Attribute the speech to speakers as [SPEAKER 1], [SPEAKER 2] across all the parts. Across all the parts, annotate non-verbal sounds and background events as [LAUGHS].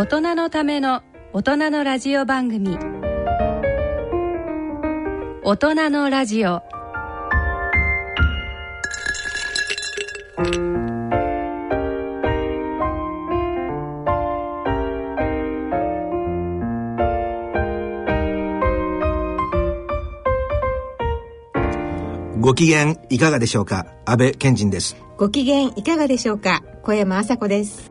[SPEAKER 1] 大人のための大人のラジオ番組。大人のラジオ。
[SPEAKER 2] ご機嫌いかがでしょうか？安倍賢人です。
[SPEAKER 3] ご機嫌いかがでしょうか？小山麻子です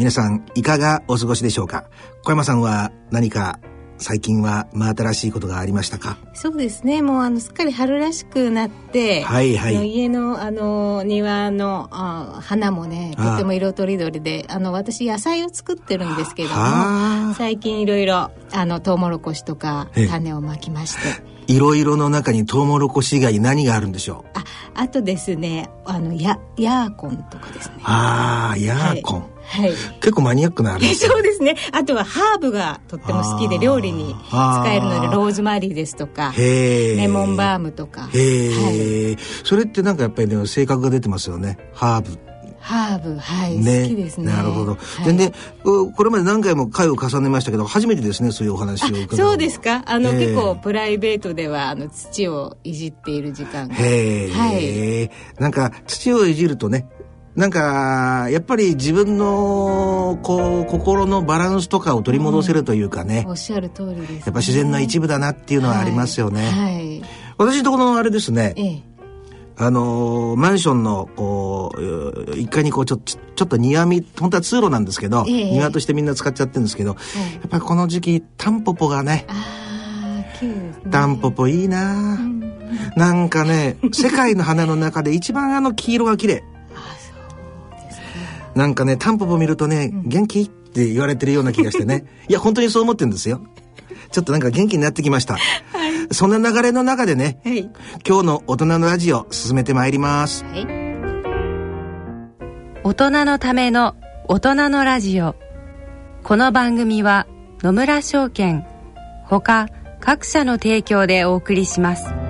[SPEAKER 2] 皆さんいかがお過ごしでしょうか？小山さんは何か最近は真新しいことがありましたか？
[SPEAKER 3] そうですね。もうあのすっかり春らしくなって
[SPEAKER 2] はいはい。
[SPEAKER 3] あの家のあの庭のあ花もねとても色とりどりであの私野菜を作ってるんですけれども
[SPEAKER 2] あ。
[SPEAKER 3] 最近いろいろあのトウモロコシとか
[SPEAKER 2] ええ。
[SPEAKER 3] 種をまきまして。
[SPEAKER 2] いろいろの中にトウモロコシ以外に何があるんでしょう？
[SPEAKER 3] ああとですねあのやヤーコンとかですね。
[SPEAKER 2] ああヤーコン、
[SPEAKER 3] はい
[SPEAKER 2] 結構マニアックなあれ [LAUGHS]
[SPEAKER 3] そうですね。あとはハーブがとっても好きで料理に使えるのでローズマリーですとかレモンバームとか。
[SPEAKER 2] へえ、それってなんかやっぱりね性格が出てますよね。ハーブ。
[SPEAKER 3] ハーブはい、
[SPEAKER 2] ね。
[SPEAKER 3] 好きですね。
[SPEAKER 2] なるほど、
[SPEAKER 3] はい。
[SPEAKER 2] でねここれまで何回も回を重ねましたけど初めてですねそういうお話を伺うの。
[SPEAKER 3] そうですか？あの、
[SPEAKER 2] ええ
[SPEAKER 3] 結構プライベートではあの土をいじっている時間が。
[SPEAKER 2] へえ、
[SPEAKER 3] はい。
[SPEAKER 2] なんか土をいじるとねなんかやっぱり自分のこう心のバランスとかを取り戻せるというかね、
[SPEAKER 3] おっしゃる通りです、ね、
[SPEAKER 2] やっぱ自然の一部だなっていうのはありますよね、
[SPEAKER 3] はい、
[SPEAKER 2] 私のところのあれですね。
[SPEAKER 3] ええ。
[SPEAKER 2] あのーマンションのこうう一階にこうちょちょちょっと庭み本当は通路なんですけど、
[SPEAKER 3] ええ。
[SPEAKER 2] 庭としてみんな使っちゃってるんですけど、やっぱりこの時期タンポポがねタンポポいいな、なんかね世界の花の中で一番あの黄色が綺麗なんかねタンポポ見るとね、元気って言われてるような気がしてね。[LAUGHS] いや本当にそう思ってるんですよ。ちょっとなんか元気になってきました、[LAUGHS] そんな流れの中でね
[SPEAKER 3] はい。
[SPEAKER 2] 今日の大人のラジオ進めてまいります。
[SPEAKER 3] はい。
[SPEAKER 1] 大人のための大人のラジオ。この番組は野村証券ほか各社の提供でお送りします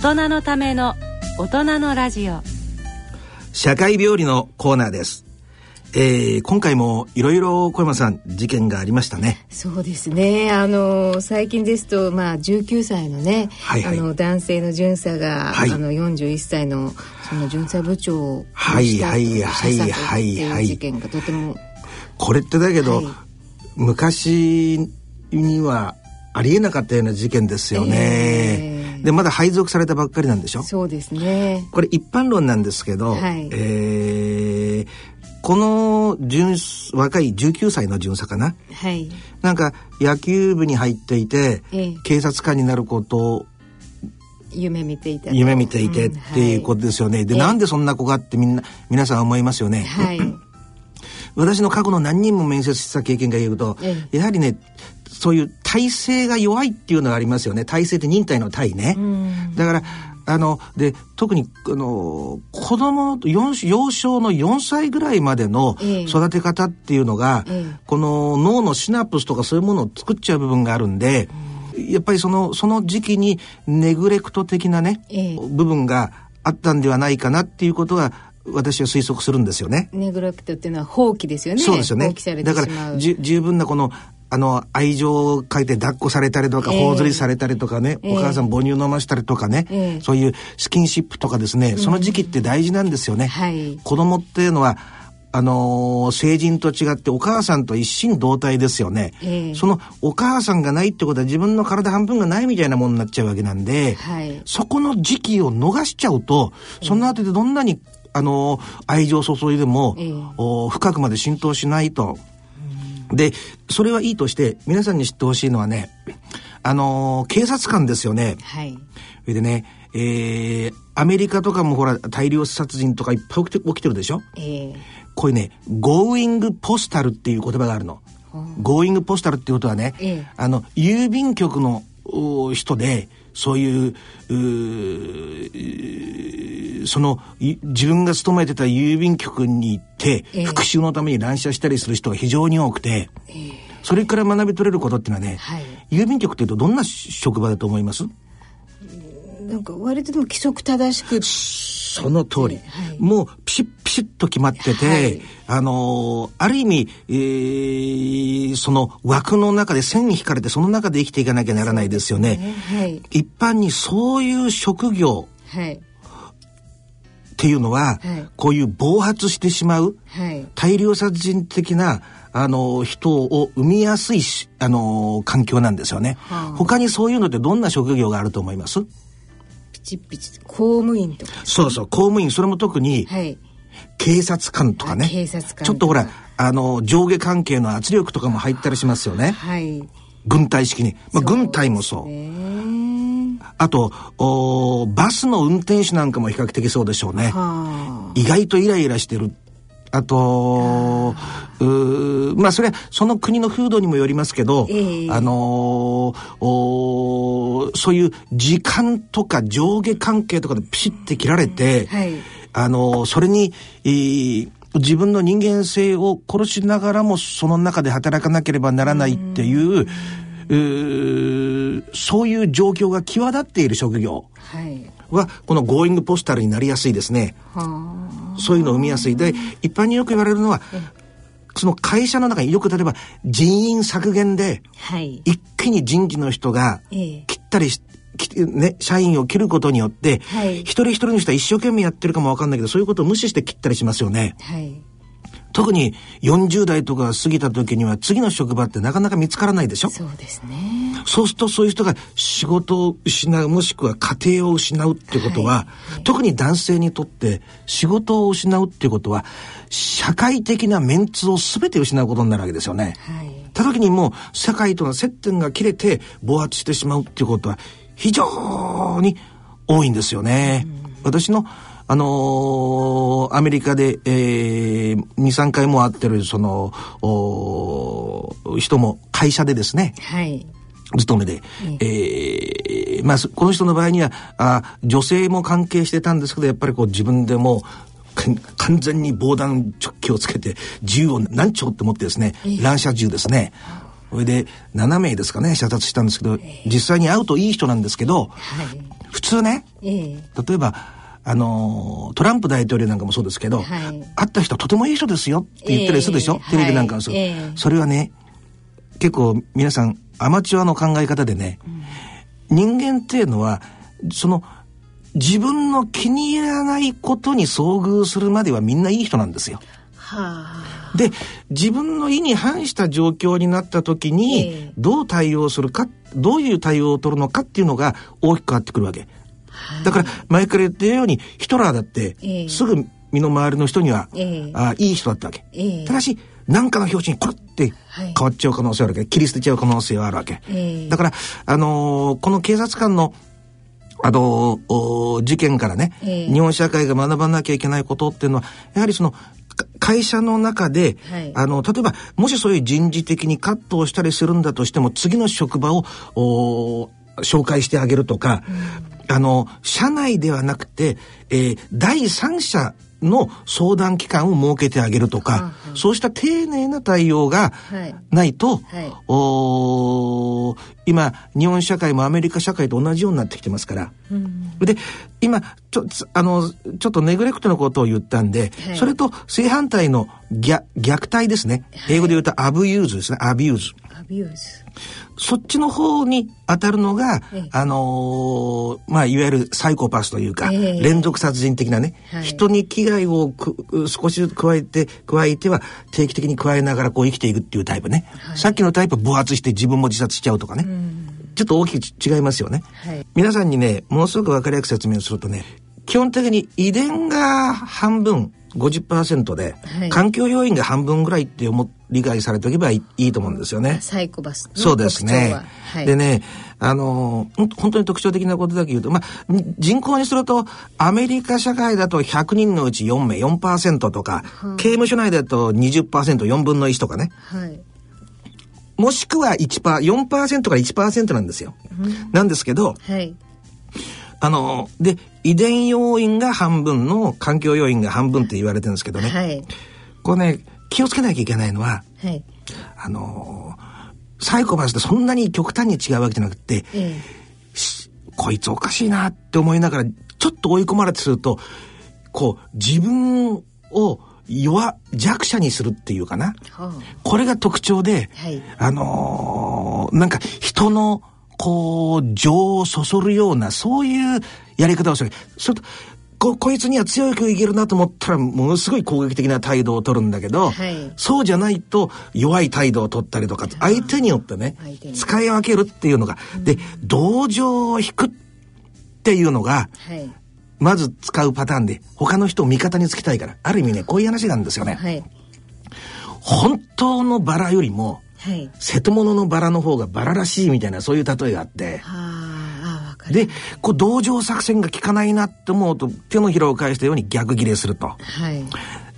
[SPEAKER 1] 大人のための大人のラジオ。
[SPEAKER 2] 社会病理のコーナーです。えー、今回もいろいろ小山さん事件がありましたね。
[SPEAKER 3] そうですね。あの最近ですと、まあ、19歳のね、
[SPEAKER 2] はいはい。
[SPEAKER 3] あの男性の巡査が、
[SPEAKER 2] はい。
[SPEAKER 3] あの41歳のその巡査部長を
[SPEAKER 2] はい
[SPEAKER 3] 殺したと
[SPEAKER 2] はいはいはい
[SPEAKER 3] っていう事件がとても
[SPEAKER 2] これってだけど、
[SPEAKER 3] はい。
[SPEAKER 2] 昔にはありえなかったような事件ですよね。
[SPEAKER 3] えー
[SPEAKER 2] でまだ配属されたばっかりなんでしょ？
[SPEAKER 3] そうですね。
[SPEAKER 2] これ一般論なんですけど、
[SPEAKER 3] はい。
[SPEAKER 2] えーこの巡若い19歳の巡査かな？
[SPEAKER 3] はい。
[SPEAKER 2] なんか野球部に入っていて、
[SPEAKER 3] ええ。
[SPEAKER 2] 警察官になることを
[SPEAKER 3] 夢見ていたと。
[SPEAKER 2] 夢見ていてっていうことですよね。で、
[SPEAKER 3] ええ。
[SPEAKER 2] なんでそんな子がってみんな、皆さん思いますよね？
[SPEAKER 3] はい、は [LAUGHS] い
[SPEAKER 2] 私の過去の何人も面接した経験が言うと、
[SPEAKER 3] え。
[SPEAKER 2] やはりね、そういう体制が弱いっていうのがありますよね。体制って忍耐の体ね。
[SPEAKER 3] うん
[SPEAKER 2] だから、あの、で、特に、あの、子供の幼幼少の4歳ぐらいまでの
[SPEAKER 3] ええ
[SPEAKER 2] 育て方っていうのが、
[SPEAKER 3] ええ
[SPEAKER 2] この脳のシナプスとかそういうものを作っちゃう部分があるんで、やっぱりその、その時期にネグレクト的なね、
[SPEAKER 3] ええ
[SPEAKER 2] 部分があったんではないかなっていうことは、私は推測するんですよね。
[SPEAKER 3] ネグレクトっていうのは放棄ですよね
[SPEAKER 2] そうですよね
[SPEAKER 3] 放棄され。て
[SPEAKER 2] だか
[SPEAKER 3] しまう
[SPEAKER 2] らじゅ十分なこのあの、愛情を書いて抱っこされたりとか、
[SPEAKER 3] ええ。
[SPEAKER 2] 頬ずりされたりとかね、
[SPEAKER 3] ええ。
[SPEAKER 2] お母さん母乳飲ましたりとかね、
[SPEAKER 3] ええ。
[SPEAKER 2] そういうスキンシップとかですね、その時期って大事なんですよね。
[SPEAKER 3] はい。
[SPEAKER 2] 子供っていうのは、あのー成人と違ってお母さんと一心同体ですよね。
[SPEAKER 3] ええ。
[SPEAKER 2] そのお母さんがないってことは自分の体半分がないみたいなものになっちゃうわけなんで、
[SPEAKER 3] はい。
[SPEAKER 2] そこの時期を逃しちゃうと、その後でどんなに、あのー愛情を注いでも、
[SPEAKER 3] ええ。
[SPEAKER 2] お深くまで浸透しないと。で、それはいいとして、皆さんに知ってほしいのはね、あのー警察官ですよね。
[SPEAKER 3] はい。
[SPEAKER 2] それでね、えー、アメリカとかもほら、大量殺人とかいっぱい起きてるでしょ？
[SPEAKER 3] ええ。
[SPEAKER 2] これね、 going postal っていう言葉があるの。 going postal っていうことはね、
[SPEAKER 3] ええ。
[SPEAKER 2] あの、郵便局のお人で、そういう、その、い自分が勤めてた郵便局に行って、
[SPEAKER 3] ええ。
[SPEAKER 2] 復讐のために乱射したりする人が非常に多くて、それから学び取れることっていうのはね、
[SPEAKER 3] はい。
[SPEAKER 2] 郵便局っていうとどんな職場だと思います？
[SPEAKER 3] なんか割とでも規則正しく。
[SPEAKER 2] その通り、
[SPEAKER 3] はい。
[SPEAKER 2] もうピシッピシッと決まってて、
[SPEAKER 3] はい。
[SPEAKER 2] あのーある意味、えーその枠の中で線に引かれてその中で生きていかなきゃならないですよね。
[SPEAKER 3] ね。はい。
[SPEAKER 2] 一般にそういう職業
[SPEAKER 3] はい。
[SPEAKER 2] っていうのは、
[SPEAKER 3] はい。
[SPEAKER 2] こういう暴発してしまう
[SPEAKER 3] はい。
[SPEAKER 2] 大量殺人的なあの人を生みやすいしあの環境なんですよね、
[SPEAKER 3] はあ。
[SPEAKER 2] 他にそういうのってどんな職業があると思います？
[SPEAKER 3] ピチピチ。公務員とか。
[SPEAKER 2] そうそう公務員。それも特に
[SPEAKER 3] はい
[SPEAKER 2] 警察官とかね。
[SPEAKER 3] あ警察官
[SPEAKER 2] ちょっとほらあの上下関係の圧力とかも入ったりしますよね。
[SPEAKER 3] はい。
[SPEAKER 2] 軍隊式に、まあ、軍隊もそう。
[SPEAKER 3] ね
[SPEAKER 2] あとおバスの運転手なんかも比較的そうでしょうね。
[SPEAKER 3] は
[SPEAKER 2] 意外とイライラしてる。あと、うーまあそれはその国の風土にもよりますけど、
[SPEAKER 3] ええ。
[SPEAKER 2] あのーそういう時間とか上下関係とかでピシッて切られて、
[SPEAKER 3] はい
[SPEAKER 2] あのーそれに、えー自分の人間性を殺しながらもその中で働かなければならないっていう、うーそういう状況が際立っている職業
[SPEAKER 3] は
[SPEAKER 2] このゴーイングポスタルになりやすいですね。
[SPEAKER 3] は
[SPEAKER 2] そういうのを生みやすい。で、一般によく言われるのは、その会社の中によく例えば人員削減で、
[SPEAKER 3] はい
[SPEAKER 2] 一気に人事の人が
[SPEAKER 3] ええ
[SPEAKER 2] 切ったりし、きね、社員を切ることによって、
[SPEAKER 3] はい。
[SPEAKER 2] 一人一人の人は一生懸命やってるかもわかんないけど、そういうことを無視して切ったりしますよね。
[SPEAKER 3] はい。
[SPEAKER 2] 特に40代とか過ぎた時には次の職場ってなかなか見つからないでしょ？
[SPEAKER 3] そうですね。
[SPEAKER 2] そうするとそういう人が仕事を失うもしくは家庭を失うってことは、特に男性にとって仕事を失うってことは社会的なメンツを全て失うことになるわけですよね。
[SPEAKER 3] はい。
[SPEAKER 2] た時にもう世界との接点が切れて暴発してしまうっていうことは非常に多いんですよね。私のあのーアメリカで、えー、2、3回も会ってる、その、人も会社でですね、
[SPEAKER 3] はい。
[SPEAKER 2] 勤めで、えーまあ、そこの人の場合には、あ女性も関係してたんですけど、やっぱりこう自分でも、完全に防弾チョッキをつけて、銃を何丁って持ってですね、乱射銃ですね。それで、7名ですかね、射殺したんですけど、実際に会うといい人なんですけど、
[SPEAKER 3] はい。
[SPEAKER 2] 普通ね、
[SPEAKER 3] ええ。
[SPEAKER 2] 例えば、あのートランプ大統領なんかもそうですけど、
[SPEAKER 3] はい。
[SPEAKER 2] 会った人はとてもいい人ですよって言ったりするでしょ、
[SPEAKER 3] ええ。
[SPEAKER 2] テレビなんかもそう、
[SPEAKER 3] はい。ええ。
[SPEAKER 2] それはね、結構皆さんアマチュアの考え方でね、人間っていうのは、その、自分の気に入らないことに遭遇するまではみんないい人なんですよ。
[SPEAKER 3] はあ
[SPEAKER 2] で、自分の意に反した状況になった時
[SPEAKER 3] え
[SPEAKER 2] に
[SPEAKER 3] え、
[SPEAKER 2] どう対応するか、どういう対応を取るのかっていうのが大きく変わってくるわけ。だから、前から言ったように、ヒトラーだって
[SPEAKER 3] え、え
[SPEAKER 2] すぐ身の回りの人には、
[SPEAKER 3] ええ
[SPEAKER 2] あいい人だったわけ。
[SPEAKER 3] ええ
[SPEAKER 2] ただし、何かの表紙にコロって
[SPEAKER 3] はい
[SPEAKER 2] 変わっちゃう可能性はあるわけ。切り捨てちゃう可能性はあるわけ。
[SPEAKER 3] ええ
[SPEAKER 2] だから、あのーこの警察官の、あのお事件からね、
[SPEAKER 3] ええ
[SPEAKER 2] 日本社会が学ばなきゃいけないことっていうのは、やはりその、か会社の中で、
[SPEAKER 3] はい。
[SPEAKER 2] あの、例えば、もしそういう人事的にカットをしたりするんだとしても、次の職場を、お紹介してあげるとか、あの、社内ではなくて、えー第三者の相談機関を設けてあげるとか、そうした丁寧な対応が
[SPEAKER 3] はい。
[SPEAKER 2] ないと、
[SPEAKER 3] はい。
[SPEAKER 2] おー今、日本社会もアメリカ社会と同じようになってきてますから。で、今、ちょ、つあの、ちょっとネグレクトのことを言ったんで、
[SPEAKER 3] はい
[SPEAKER 2] それと正反対の虐虐待ですね。英語で言うと abuse ですね。
[SPEAKER 3] abuse。abuse
[SPEAKER 2] そっちの方に当たるのが、
[SPEAKER 3] ええ
[SPEAKER 2] あのーまあ、いわゆるサイコパスというか、
[SPEAKER 3] ええ
[SPEAKER 2] 連続殺人的なね、
[SPEAKER 3] はい
[SPEAKER 2] 人に危害をく少しずつ加えて、加えては定期的に加えながらこう生きていくっていうタイプね。さっきのタイプは暴発して自分も自殺しちゃうとかね。ちょっと大きく違いますよね。
[SPEAKER 3] はい
[SPEAKER 2] 皆さんにね、ものすごく分かりやすく説明するとね、基本的に遺伝が半分、50%で、
[SPEAKER 3] はい
[SPEAKER 2] 環境要因が半分ぐらいって思っ理解されておけばいいと思うんですよね。
[SPEAKER 3] サイコパスの
[SPEAKER 2] そうですね
[SPEAKER 3] は。はい、
[SPEAKER 2] でね、あの、本当に特徴的なことだけ言うと、まあ、ん人口にすると、アメリカ社会だと100人のうち4名、4%とか、刑務所内だと20%、4分の1とかね。
[SPEAKER 3] はい
[SPEAKER 2] もしくは1%、4%から1%なんですよ。なんですけど、
[SPEAKER 3] はい。
[SPEAKER 2] あの、で、遺伝要因が半分の環境要因が半分って言われてるんですけどね。
[SPEAKER 3] はい。
[SPEAKER 2] これね、気をつけなきゃいけないのは、
[SPEAKER 3] はい。
[SPEAKER 2] あのサイコパスってそんなに極端に違うわけじゃなくて、
[SPEAKER 3] え。
[SPEAKER 2] しこいつおかしいなって思いながら、ちょっと追い込まれてすると、こう、自分を弱、弱者にするっていうかな。これが特徴で、
[SPEAKER 3] はい。
[SPEAKER 2] あのーなんか人の、こう、情をそそるような、そういうやり方をする。それと、こ、こいつには強くいけるなと思ったら、ものすごい攻撃的な態度を取るんだけど、
[SPEAKER 3] はい。
[SPEAKER 2] そうじゃないと弱い態度を取ったりとか、相手によってね使い分けるっていうのが、で、同情を引くっていうのが、
[SPEAKER 3] はい
[SPEAKER 2] まず使うパターンで、他の人を味方につきたいから、ある意味ね、こういう話なんですよね。
[SPEAKER 3] はい
[SPEAKER 2] 本当のバラよりも、
[SPEAKER 3] はい
[SPEAKER 2] 瀬戸物のバラの方がバラらしいみたいなそういう例えがあって、
[SPEAKER 3] はああわかる
[SPEAKER 2] で、こう同情作戦が効かないなって思うと手のひらを返したように逆ギレすると。
[SPEAKER 3] はい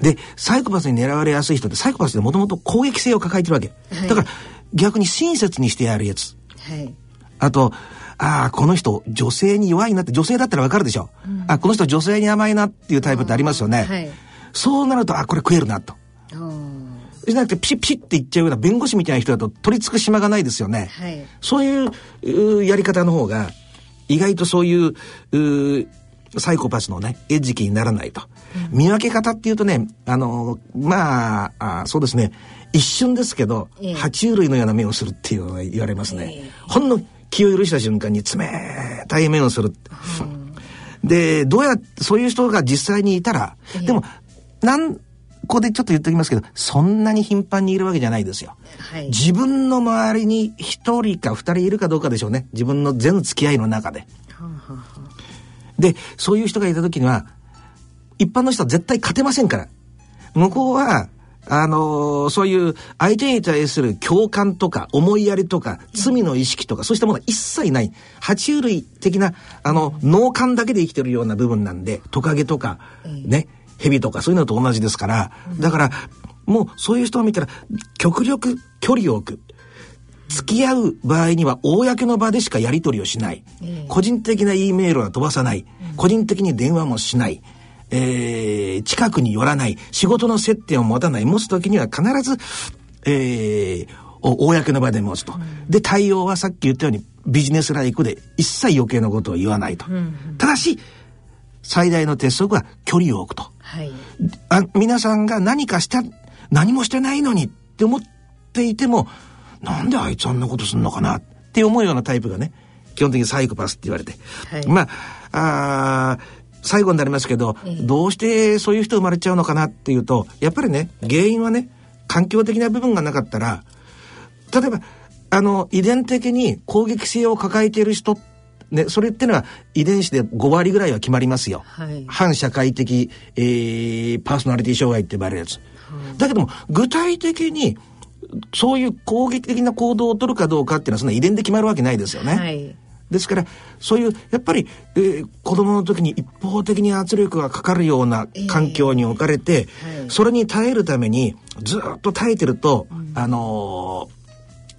[SPEAKER 2] で、サイコパスに狙われやすい人ってサイコパスってもともと攻撃性を抱えてるわけ。
[SPEAKER 3] はい
[SPEAKER 2] だから逆に親切にしてやるやつ。
[SPEAKER 3] はい
[SPEAKER 2] あと、ああ、この人女性に弱いなって女性だったらわかるでしょ。あこの人女性に甘いなっていうタイプってありますよね。
[SPEAKER 3] はい
[SPEAKER 2] そうなると、あ、これ食えるなと。じゃなくてピシッピシッって言っちゃうような弁護士みたいな人だと取り付く島がないですよね。
[SPEAKER 3] はい
[SPEAKER 2] そういううーやり方の方が、意外とそういう、うーサイコパスのね、餌食にならないと。見分け方っていうとね、あの、まあ、あそうですね、一瞬ですけど、
[SPEAKER 3] ええ
[SPEAKER 2] 爬虫類のような目をするっていうのが言われますね。ほんの気を許した瞬間に冷たい目をする。で、どうやそういう人が実際にいたら、でも、なん、ここでちょっと言っておきますけど、そんなに頻繁にいるわけじゃないですよ。
[SPEAKER 3] はい
[SPEAKER 2] 自分の周りに一人か二人いるかどうかでしょうね。自分の全付き合いの中で。
[SPEAKER 3] はあはあは
[SPEAKER 2] で、そういう人がいた時には、一般の人は絶対勝てませんから。向こうは、あのーそういう相手に対する共感とか思いやりとか罪の意識とかそうしたものは一切ない。爬虫類的な、あの、脳幹だけで生きてるような部分なんで、トカゲとか、ね、蛇とかそういうのと同じですから、だから、もうそういう人を見たら、極力距離を置く。付き合う場合には公の場でしかやり取りをしない。個人的な E メールは飛ばさない。個人的に電話もしない。えー近くに寄らない。仕事の接点を持たない。持つときには必ず、えーお公の場で持つと。で、対応はさっき言ったようにビジネスライクで一切余計なことを言わないと。ただし、最大の鉄則は距離を置くと。
[SPEAKER 3] はい
[SPEAKER 2] あ皆さんが何かした、何もしてないのにって思っていても、なんであいつあんなことすんのかなって思うようなタイプがね、基本的にサイコパスって言われて。
[SPEAKER 3] はい
[SPEAKER 2] まあ、あー最後になりますけど、どうしてそういう人生まれちゃうのかなっていうと、やっぱりね、原因はね、環境的な部分がなかったら、例えば、あの、遺伝的に攻撃性を抱えている人、ね、それってのは遺伝子で5割ぐらいは決まりますよ。
[SPEAKER 3] はい
[SPEAKER 2] 反社会的、えーパーソナリティ障害って呼ばれるやつ。だけども、具体的に、そういう攻撃的な行動を取るかどうかっていうのはそんな遺伝で決まるわけないですよね。
[SPEAKER 3] はい
[SPEAKER 2] ですから、そういう、やっぱり、えー子供の時に一方的に圧力がかかるような環境に置かれて、
[SPEAKER 3] はい。
[SPEAKER 2] それに耐えるために、ずっと耐えてると、あの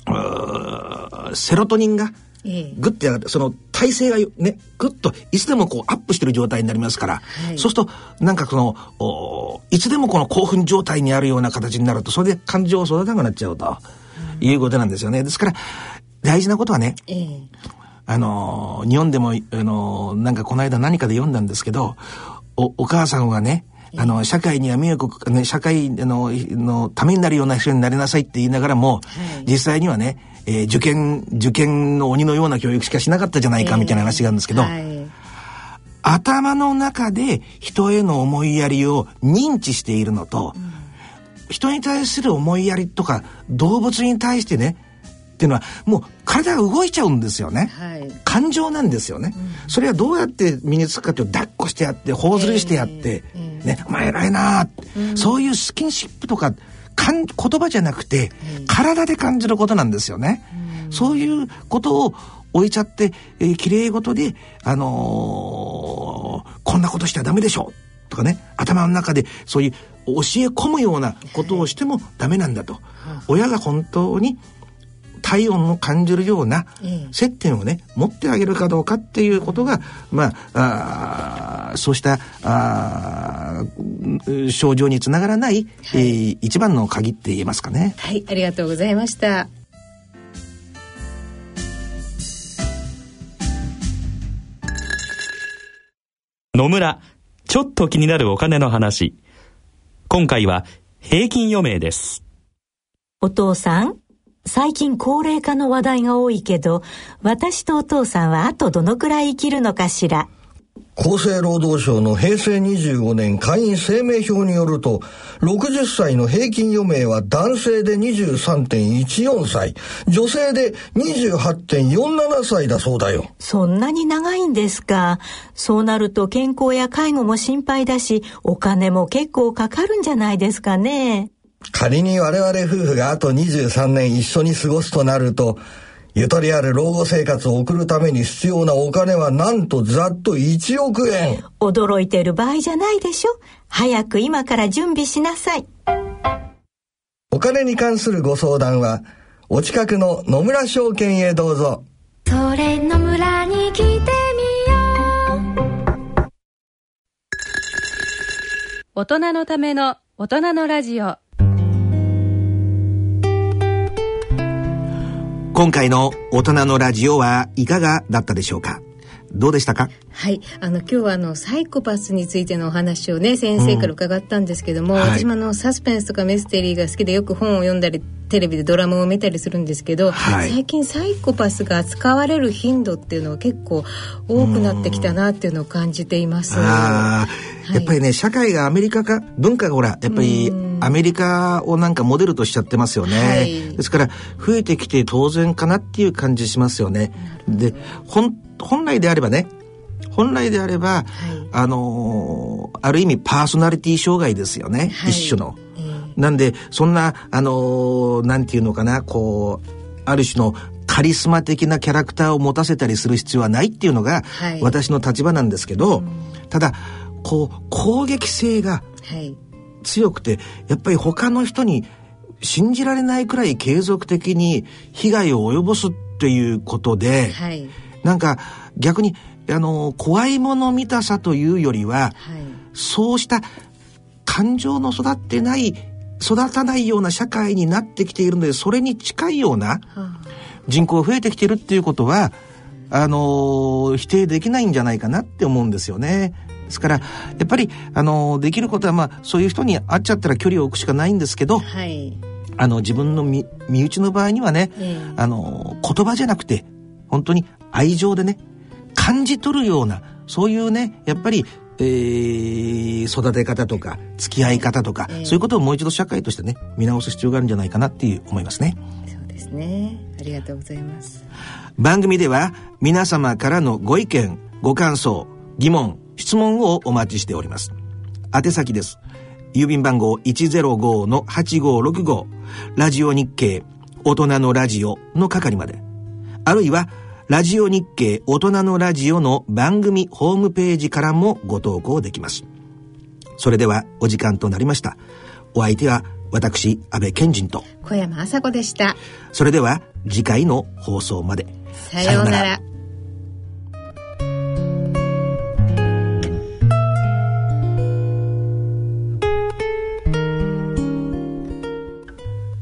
[SPEAKER 2] ーうーセロトニンが、
[SPEAKER 3] ええ。
[SPEAKER 2] グッて上がって、その体勢がね、グッといつでもこうアップしてる状態になりますから、
[SPEAKER 3] はい。
[SPEAKER 2] そうすると、なんかその、おいつでもこの興奮状態にあるような形になると、それで感情を育たなくなっちゃうと、いうことなんですよね。ですから、大事なことはね、
[SPEAKER 3] ええ
[SPEAKER 2] あのー日本でも、あのーなんかこの間何かで読んだんですけど、お、お母さんはね、あの、社会には迷惑、ね、社会ののためになるような人になりなさいって言いながらも、はい、実際にはね、えー、受験、受験の鬼のような教育しかしなかったじゃないかみたいな話があるんですけど、はい、頭の中で人への思いやりを認知しているのと、うん、人に対する思いやりとか動物に対してね、っていうのはもう体が動いちゃうんですよね、はい、感情なんですよね、うん、それはどうやって身につくかっていうと抱っこしてやって頬ずりしてやって、えー、ね、お前偉いな、うん、そういうスキンシップとかかん言葉じゃなくて、体で感じることなんですよね、うん、そういうことを置いちゃって、えー、綺麗事で、あのー、こんなことしちゃダメでしょとかね、頭の中でそういう教え込むようなことをしてもダメなんだと。はい、親が本当に体温を感じるような接点をね、持ってあげるかどうかっていうことが、まあ、あそうしたあ症状につながらない、はい、えー、一番の鍵って言えますかね。
[SPEAKER 3] はい、ありがとうございました。
[SPEAKER 4] 野村、ちょっと気になるお金の話。今回は平均余命です。
[SPEAKER 5] お父さん、最近高齢化の話題が多いけど、私とお父さんはあとどのくらい生きるのかしら？
[SPEAKER 6] 厚生労働省の平成25年会員生命表によると、60歳の平均余命は男性で23.14歳、女性で28.47歳だそうだよ。
[SPEAKER 5] そんなに長いんですか？そうなると健康や介護も心配だし、お金も結構かかるんじゃないですかね。
[SPEAKER 6] 仮に我々夫婦があと23年一緒に過ごすとなると、ゆとりある老後生活を送るために必要なお金はなんとざっと1億円。
[SPEAKER 5] 驚いてる場合じゃないでしょ。早く今から準備しなさい。
[SPEAKER 6] お金に関するご相談は、お近くの野村証券へどうぞ。
[SPEAKER 7] それ野村に来てみよう。
[SPEAKER 1] 大人のための大人のラジオ。
[SPEAKER 2] 今回の大人のラジオはいかがだったでしょうか？どうでしたか？
[SPEAKER 3] はい。あの、今日はあの、サイコパスについてのお話をね、先生から伺ったんですけども、うん。はい、私もあの、サスペンスとかミステリーが好きでよく本を読んだり、テレビでドラマを見たりするんですけど、はい、最近サイコパスが扱われる頻度っていうのは結構多くなってきたなっていうのを感じています。
[SPEAKER 2] ああ、やっぱりね、社会がアメリカ化、文化がほら、やっぱりアメリカをなんかモデルとしちゃってますよね。はい、ですから、増えてきて当然かなっていう感じしますよね。で、本、本来であればね、本来であれば、はい、あのー、ある意味パーソナリティ障害ですよね、はい、一種の。えー、なんで、そんな、あのー、なんていうのかな、こう、ある種のカリスマ的なキャラクターを持たせたりする必要はないっていうのが、私の立場なんですけど、ただ、こう、攻撃性が強くて、やっぱり他の人に信じられないくらい継続的に被害を及ぼすっていうことで、はい、なんか逆にあの怖いもの見たさというよりは、はい、そうした感情の育ってない育たないような社会になってきているのでそれに近いような人口が増えてきてるっていうことはあの否定できないんじゃないかなって思うんですよね。ですからやっぱりあのできることはまあそういう人に会っちゃったら距離を置くしかないんですけど、はい、あの自分の身内の場合にはね、えー、あの言葉じゃなくて本当に愛情でね感じ取るようなそういうねやっぱりえー、育て方とか付き合い方とか、えー、そういうことをもう一度社会としてね見直す必要があるんじゃないかなっていう思いますね。
[SPEAKER 3] そうですね。ありがとうございます。
[SPEAKER 2] 番組では皆様からのご意見ご感想疑問質問をお待ちしております宛先です郵便番号105-8565ラジオ日経大人のラジオの係まであるいはラジオ日経大人のラジオの番組ホームページからもご投稿できます。それではお時間となりました。お相手は私、安倍賢人と
[SPEAKER 3] 小山麻子でした。
[SPEAKER 2] それでは次回の放送まで。
[SPEAKER 3] さようなら。